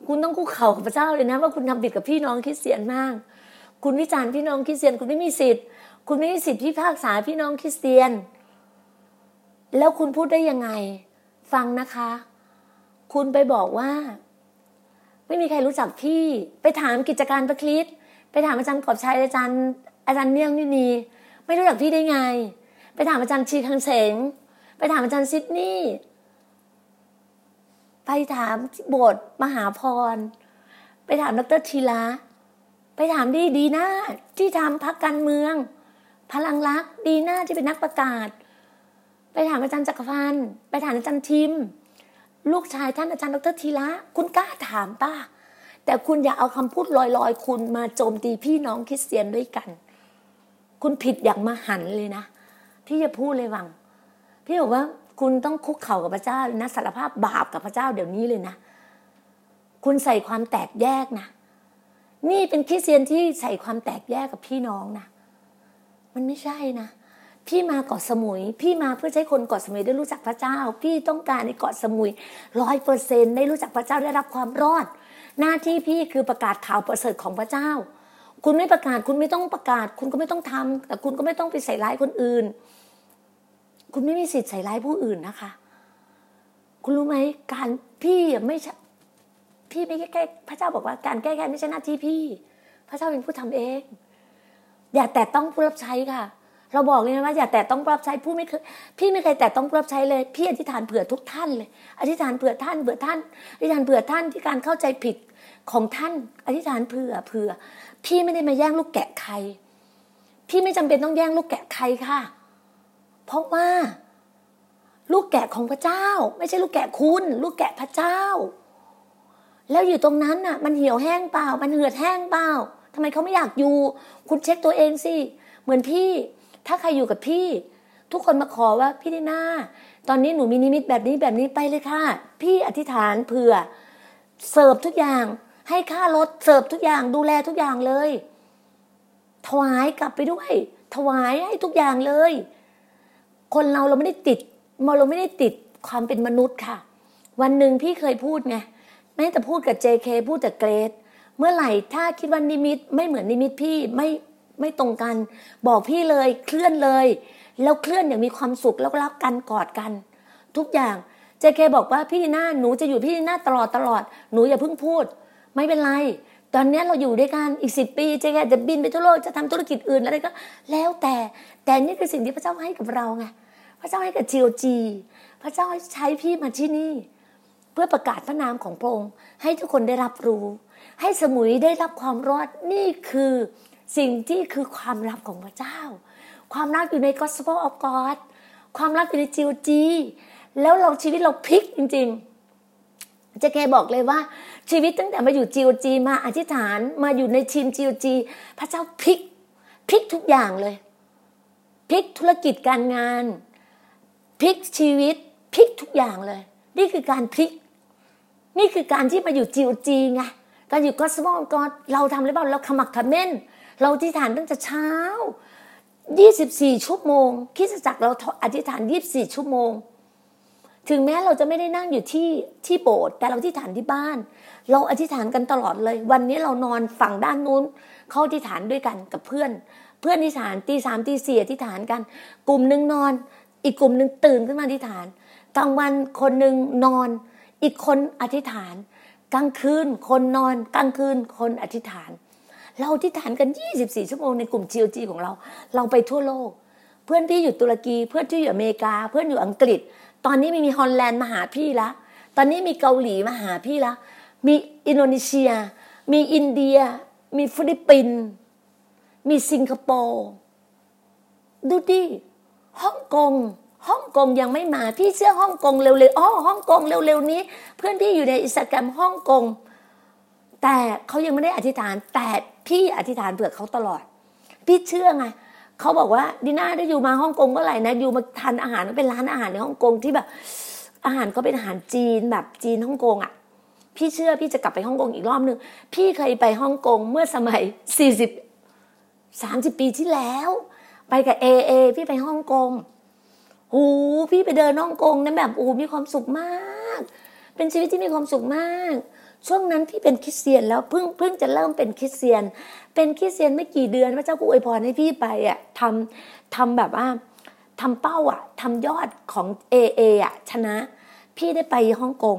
คุณต้องคุกเข่ากับพระเจ้าเลยนะ ว่าคุณทำผิดกับพี่น้องคริสเตียนมาก คุณวิจารณ์พี่น้องคริสเตียน คุณไม่มีสิทธิ์ คุณไม่มีสิทธิ์พิพากษาพี่น้องคริสเตียน แล้วคุณพูดได้ยังไง ฟังนะคะ คุณไปบอกว่า ไม่มีใครรู้จักพี่ ไปถามกิจการประคลิตไปถามอาจารย์กอบชัยอาจารย์อาจารย์เมี่ยงนี่นี ไม่รู้จักพี่ได้ไง ไปถามอาจารย์ชีคังเสงไปถามอาจารย์ซิดนีย์ไปถามโบสถ์มหาพร ไปถามดรทีละไปถามดีดีนาที่ทำพักการเมือง พลังรักดีนาที่เป็นนักประกาศ ไปถามอาจารย์จักรพันธ์ไปถามอาจารย์ทิม ลูกชายท่านอาจารย์ดรทีละคุณกล้าถามป้าแต่คุณอย่าเอาคำพูดลอยๆ คุณมาโจมตีพี่น้องคริสเตียนด้วยกัน คุณผิดอย่างมหันเลยนะ พี่จะพูดเลยวัง พี่บอกว่าคุณต้องคุกเข่ากับพระเจ้านะสารภาพบาปกับพระเจ้าเดี๋ยวนี้เลยนะ คุณใส่ความแตกแยกนะ นี่เป็นคริสเตียนที่ใส่ความแตกแยกกับพี่น้องนะมันไม่ใช่นะพี่มาเกาะสมุย พี่มาเพื่อใช้คนเกาะสมุยได้รู้จักพระเจ้า พี่ต้องการในเกาะสมุยร้อยเปอร์เซ็นต์ได้รู้จักพระเจ้าได้รับความรอด หน้าที่พี่คือประกาศข่าวประเสริฐของพระเจ้า คุณไม่ประกาศ คุณไม่ต้องประกาศ คุณก็ไม่ต้องทำแต่คุณก็ไม่ต้องไปใส่ร้ายคนอื่น คุณไม่มีสิทธิ์ใส่ร้ายผู้อื่นนะคะ คุณรู้ไหมการพี่ไม่ใช่พี่ไม่แก้พระเจ้าบอกว่าการแก้แค้นไม่ใช่หน้าที่พี่ พระเจ้าเป็นผู้ทำเอง อย่าแต่ต้องผู้รับใช้ค่ะ เราบอกเลยนะว่าอย่าแต่ต้องผู้รับใช้ผู้ไม่เคยพี่ไม่เคยแต่ต้องผู้รับใช้เลย พี่อธิษฐานเผื่อทุกท่านเลย อธิษฐานเผื่อท่านเผื่อท่านอธิษฐานเผื่อท่านที่การเข้าใจผิดของท่าน อธิษฐานเผื่อเผื่อ พี่ไม่ได้มาแย่งลูกแกะใคร พี่ไม่จำเป็นต้องแย่งลูกแกะใครค่ะ เพราะว่า ลูกแกะของพระเจ้า ไม่ใช่ลูกแกะคุณ ลูกแกะพระเจ้า แล้วอยู่ตรงนั้นน่ะ มันเหี่ยวแห้งเปล่า มันเหือดแห้งเปล่าทำไมเขาไม่อยากอยู่ คุณเช็คตัวเองสิ เหมือนพี่ ถ้าใครอยู่กับพี่ ทุกคนมาขอว่าพี่ดีนาตอนนี้หนูมีนิมิตแบบนี้แบบนี้ไปเลยค่ะ พี่อธิษฐานเผื่อเสิร์ฟทุกอย่าง ให้ค่ารถเสิร์ฟทุกอย่างดูแลทุกอย่างเลย ถวายกลับไปด้วย ถวายให้ทุกอย่างเลย คนเราเราไม่ได้ติดเราไม่ได้ติดความเป็นมนุษย์ค่ะ วันหนึ่งพี่เคยพูดไงแม้แต่พูดกับ JK พูดแต่เกรดเมื่อไหร่ถ้าคิดว่านิมิตไม่เหมือนนิมิตพี่ไม่ไม่ตรงกัน บอกพี่เลยเคลื่อนเลย แล้วเคลื่อนอย่างมีความสุขแล้วก็รักกันกอดกัน ทุกอย่างเจเคบอกว่าพี่หน้าหนูจะอยู่พี่หน้าตลอดตลอด หนูอย่าเพิ่งพูด ไม่เป็นไร ตอนนี้เราอยู่ด้วยกันอีกสิบปีเจเคจะบินไปทั่วโลกจะทำธุรกิจอื่นอะไรก็ แล้วแต่แต่นี่คือสิ่งที่พระเจ้าให้กับเราไงพระเจ้าให้กับจีโอจีพระเจ้าใช้พี่มาที่นี่ เพื่อประกาศพระนามของพระองค์ ให้ทุกคนได้รับรู้ ให้สมุยได้รับความรอดนี่คือสิ่งที่คือความลับของพระเจ้า ความรักอยู่ใน Gospel of God ความรักอยู่ในจีโอจีแล้วเราชีวิตเราพลิกจริง ๆ จะแกบอกเลยว่า ชีวิตตั้งแต่มาอยู่จีโอจีมาอธิษฐานมาอยู่ในทีมจีโอจีพระเจ้าพลิกพลิกทุกอย่างเลยพลิกธุรกิจการงานพลิกชีวิตพลิกทุกอย่างเลย นี่คือการพลิก นี่คือการที่มาอยู่จิวจีไงการอยู่ก็สมองกอดเราทำหรือเปล่าเราขมักขม้น เราอธิษฐานตั้งแต่เช้า 24 ชั่วโมงคิดจักเราอธิษฐาน 24 ชั่วโมง ถึงแม้เราจะไม่ได้นั่งอยู่ที่ที่โบสถ์แต่เราอธิษฐานที่บ้าน เราอธิษฐานกันตลอดเลย วันนี้เรานอนฝั่งด้านนู้นเขาอธิษฐานด้วยกันกับเพื่อน เพื่อนอธิษฐานตีสามตีสี่อธิษฐานกัน กลุ่มหนึ่งนอน อีกกลุ่มหนึ่งตื่นขึ้นมาอธิษฐานกลางวันคนหนึ่งนอน อีกคนอธิษฐาน กลางคืนคนนอนกลางคืนคนอธิษฐาน เราอธิษฐานกัน 24 ชั่วโมงในกลุ่ม GOG ของเรา เราไปทั่วโลก เพื่อนพี่อยู่ตุรกี เพื่อนที่อยู่อเมริกา เพื่อนอยู่อังกฤษ ตอนนี้ม่มีฮอลแลนด์มาหาพี่ละตอนนี้มีเกาหลีมาหาพี่แล้ว มีอินโดนีเซีย มีอินเดีย มีฟิลิปปินส์มีสิงคโปร์ดูดิฮ่องกงฮ่องกงยังไม่มาพี่เชื่อฮ่องกงเร็วๆอ๋อฮ่องกงเร็วๆนี้ เพื่อนพี่อยู่ในอินสตาแกรมฮ่องกง แต่เขายังไม่ได้อธิษฐาน แต่พี่อธิษฐานเผื่อเขาตลอด พี่เชื่อไงเขาบอกว่าดีน่าได้ you มาฮ่องกงเมื่อไหร่นะ you มาทานอาหารเป็นร้านอาหารในฮ่องกงที่แบบ อาหารก็เป็นอาหารจีนแบบจีนฮ่องกงอะ พี่เชื่อพี่จะกลับไปฮ่องกงอีกรอบหนึ่งพี่เคยไปฮ่องกงเมื่อสมัยสี่สิบสามสิบปีที่แล้ว ไปกับเอเอพี่ไปฮ่องกงโอ้พี่ไปเดินฮ่องกงนั้นแบบอ้มีความสุขมาก เป็นชีวิตที่มีความสุขมาก ช่วงนั้นพี่เป็นคริสเตียนแล้วเพิ่งเพิ่งจะเริ่มเป็นคริสเตียน เป็นคริสเตียนไม่กี่เดือนพระเจ้าก็อวยพรให้พี่ไปอะทำทำแบบว่าทำเป้าอะทำยอดของเอเออะชนะ พี่ได้ไปฮ่องกง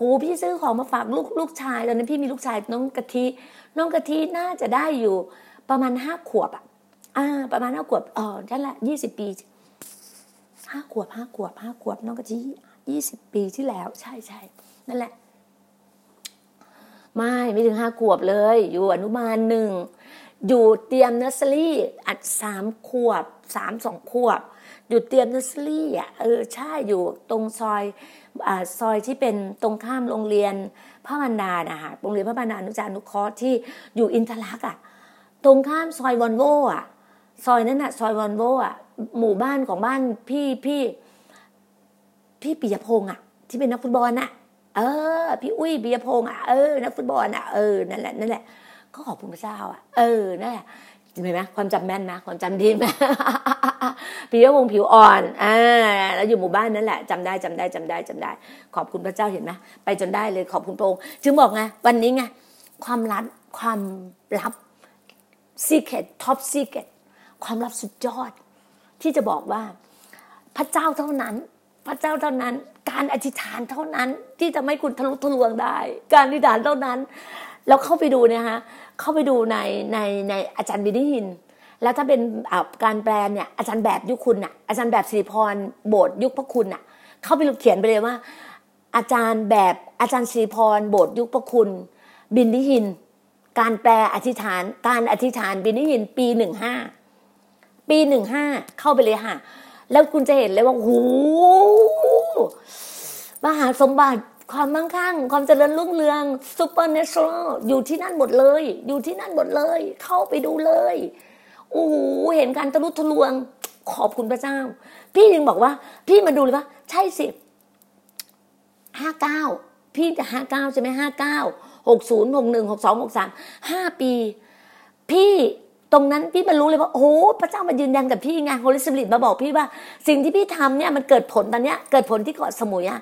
หพี่ซื้อของมาฝากลูกลูกชายตอนนั้นพี่มีลูกชายน้องกะทิน้องกะทิน่าจะได้อยู่ประมาณห้าขวบอะอ่า ประมาณห้าขวบอ๋อนั่นแหละยี่สิบปีห้าขวบห้าขวบห้าขวบน้องกะทิยี่สิบปีที่แล้ว ใช่ใช่นั่นแหละ ไม่ไม่ถึงห้าขวบเลย อยู่อนุบาลหนึ่งอยู่เตรียมเนอร์เซอรี่อัดสามขวบสามสองขวบ อยู่เตรียมเนอร์เซอรี่อะเออใช่อยู่ตรงซอยอ่าซอยที่เป็นตรงข้ามโรงเรียนพระบรรดานะคะโรงเรียนพระบรรดานุจานุเคราะห์ที่อยู่อินทรักอะตรงข้ามซอยวอนโวอะซอยนั้นอะซอยวอนโวอะหมู่บ้านของบ้านพี่พี่พี่ปิยพงษ์อะ ที่เป็นนักฟุตบอลอะเออ พี่อุ้ยปิยพงษ์อะเออนักฟุตบอลอะเออนั่นแหละนั่นแหละก็ขอบคุณพระเจ้าอะเออนั่นแหละเห็นไหมความจำแม่นนะความจำดีไหม ปิยวงผิวอ่อนอ่าแล้วอยู่หมู่บ้านนั่นแหละจำได้จำได้จำได้จำได้ ขอบคุณพระเจ้าเห็นไหมไปจนได้เลยขอบคุณพระองค์จึงบอกไงวันนี้ไงความลับความลับ secret top secret ความลับสุดยอด ที่จะบอกว่าพระเจ้าเท่านั้น พระเจ้าเท่านั้น การอธิษฐานเท่านั้น ที่จะไม่คุณทะลุทะลวงได้ การอธิษฐานเท่านั้น แล้วเข้าไปดูเนี่ยฮะเข้าไปดูในในในอาจารย์บินิหิน แล้วถ้าเป็นการแปลเนี่ยอาจารย์แบบยุคคุณอะอาจารย์แบบสิริพรโบสยุคพระคุณอะเข้าไปเขียนไปเลยว่า อาจารย์แบบอาจารย์สิริพรโบสยุคพระคุณ บินิหิน การแปลอธิษฐาน การอธิษฐานบินิหิน ปีหนึ่งห้าปีหนึ่งห้าเข้าไปเลยค่ะ แล้วคุณจะเห็นเลยว่าโอ้มหาสมบัติความมั่งคั่ง ความเจริญรุ่งเรืองซูเปอร์เนชอรัลอยู่ที่นั่นหมดเลย อยู่ที่นั่นหมดเลย เข้าไปดูเลย โอ้โหเห็นการทะลุทะลวง ขอบคุณพระเจ้า พี่ยังบอกว่า พี่มาดูเลยว่า ใช่สิห้าเก้าพี่จะห้าเก้าใช่ไหมห้าเก้าหกศูนย์หกหนึ่งหกสองหกสามห้าปี พี่ตรงนั้นพี่มารู้เลยว่าโอ้พระเจ้ามายืนยันกับพี่ไง Holy Spirit มาบอกพี่ว่า สิ่งที่พี่ทำเนี่ยมันเกิดผลตอนเนี้ยเกิดผลที่เกาะสมุยอะ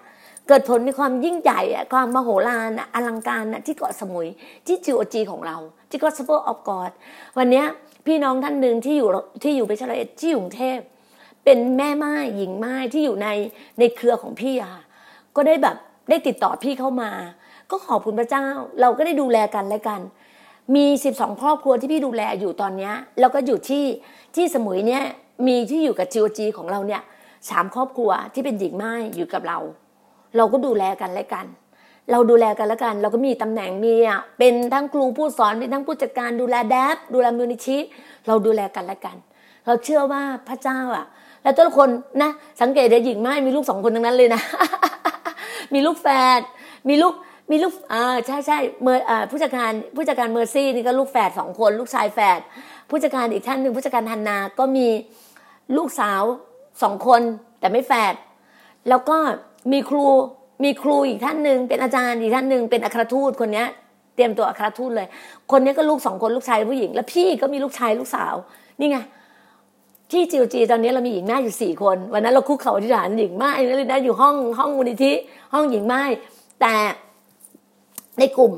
เกิดผลมีความยิ่งใหญ่อะความมโหฬารอะอลังการอะที่เกาะสมุยที่ GOG ของเรา ที่ Gospel of God วันเนี้ย พี่น้องท่านหนึ่งที่อยู่ที่อยู่เปชรเอที่อยู่กรุงเทพเป็นแม่ม่ายหญิงม่ายที่อยู่ในในเครือของพี่อะก็ได้แบบได้ติดต่อพี่เข้ามา ก็ขอบคุณพระเจ้า เราก็ได้ดูแลกันและกัน มีสิบสองครอบครัวที่พี่ดูแลอยู่ตอนนี้แล้วก็อยู่ที่ที่สมุยเนี่ยมีที่อยู่กับจิวจีของเราเนี่ยสามครอบครัวที่เป็นหญิงไม้อยู่กับเรา เราก็ดูแลกันและกัน เราดูแลกันแล้วกัน เราก็มีตำแหน่งมีอะเป็นทั้งครูผู้สอนเป็นทั้งผู้จัดการดูแลแดบดูแลมูลนิธิเราดูแลกันและกัน เราเชื่อว่าพระเจ้าอะ แล้วทุกคนนะสังเกตได้หญิงไม่มีลูกสองคนทั้งนั้นเลยนะ มีลูกแฝดมีลูกมีลูกอ่าใช่ใช่เมื่ออ่าผู้จัดการผู้จัดการเมอร์ซี่นี่ก็ลูกแฝดสองคนลูกชายแฝดผู้จัดการอีกท่านหนึ่งผู้จัดการฮันนา ก็มีลูกสาวสองคนแต่ไม่แฝดแล้วก็มีครู มีครูอีกท่านหนึ่งเป็นอาจารย์อีกท่านหนึ่งเป็นอัครทูตคนนี้เตรียมตัวอัครทูตเลย คนนี้ก็ลูกสองคนลูกชายผู้หญิง แล้วพี่ก็มีลูกชายลูกสาว นี่ไงที่จิวจีตอนนี้เรามีหญิงแม่อยู่สี่คนวันนั้นเราคุกเข่าที่ฐานหญิงแม่เลยนะอยู่ห้องห้องมูลนิธิห้องหญิงแม่แต่ในกลุ่ม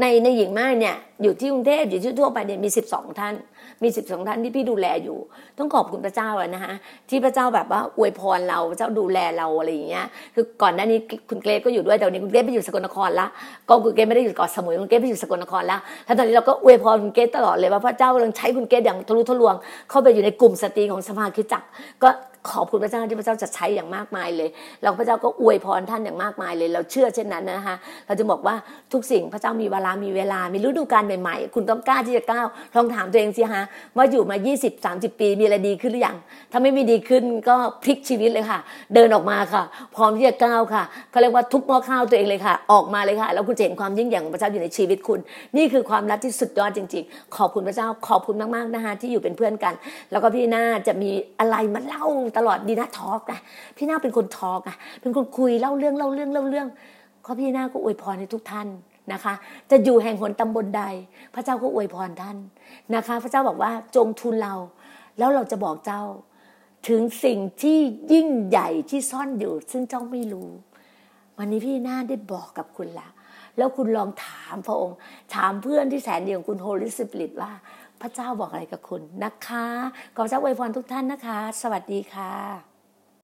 ในในหญิงแม่เนี่ยอยู่ที่กรุงเทพอยู่ที่ทั่วไปเนี่ยมีสิบสองท่าน มีสิบสองท่านที่พี่ดูแลอยู่ ต้องขอบคุณพระเจ้าอะนะฮะที่พระเจ้าแบบว่าอวยพรเราพระเจ้าดูแลเราอะไรอย่างเงี้ยคือก่อนหน้านี้คุณเกรซก็อยู่ด้วยแต่วันนี้คุณเกรซไปอยู่สกลนครละก็คุณเกรซไม่ได้อยู่เกาะสมุยคุณเกรซไปอยู่สกลนครละแล้วตอนนี้เราก็อวยพรคุณเกรซตลอดเลยว่าพระเจ้ากำลังใช้คุณเกรซอย่างทะลุทะลวง เข้าไปอยู่ในกลุ่มสตรีของสภาคิจักก็ ขอบคุณพระเจ้าที่พระเจ้าจะใช้อย่างมากมายเลย เราพระเจ้าก็อวยพรท่านอย่างมากมายเลย เราเชื่อเช่นนั้นนะคะเราจะบอกว่าทุกสิ่งพระเจ้ามีเวลามีเวลา มีฤดูกาลใหม่ๆ คุณต้องกล้าที่จะก้าวลองถามตัวเองสิฮะว่าอยู่มา 20 30 ปีมีอะไรดีขึ้นหรือยังถ้าไม่มีดีขึ้นก็พลิกชีวิตเลยค่ะ เดินออกมาค่ะ พร้อมที่จะก้าวค่ะเขาเรียกว่าทุบหม้อข้าวตัวเองเลยค่ะ ออกมาเลยค่ะ แล้วคุณจะเห็นความยิ่งใหญ่ของพระเจ้าอยู่ในชีวิตคุณ นี่คือความรักที่สุดยอดจริง ๆ ขอบคุณพระเจ้าขอบคุณมากๆนะคะที่อยู่เป็นเพื่อนกัน แล้วก็พี่น่าจะมีอะไรมาเล่าตลอดดีนะทอล์กนะพี่นาเป็นคนทอล์กอะเป็นคนคุยเล่าเรื่องเล่าเรื่องเล่าเรื่องก็พี่นาก็อวยพรให้ทุกท่านนะคะ จะอยู่แห่งหนตำบลใด พระเจ้าก็อวยพรท่านนะคะ พระเจ้าบอกว่าจงทูลเรา แล้วเราจะบอกเจ้า ถึงสิ่งที่ยิ่งใหญ่ที่ซ่อนอยู่ ซึ่งเจ้าไม่รู้ วันนี้พี่นาได้บอกกับคุณละแล้วคุณลองถามพระองค์ ถามเพื่อนที่แสนเดีของคุณโฮลิสปิริตว่า พระเจ้าบอกอะไรกับคุณนะคะ ขอเจ้าอวยพรทุกท่านนะคะ สวัสดีค่ะ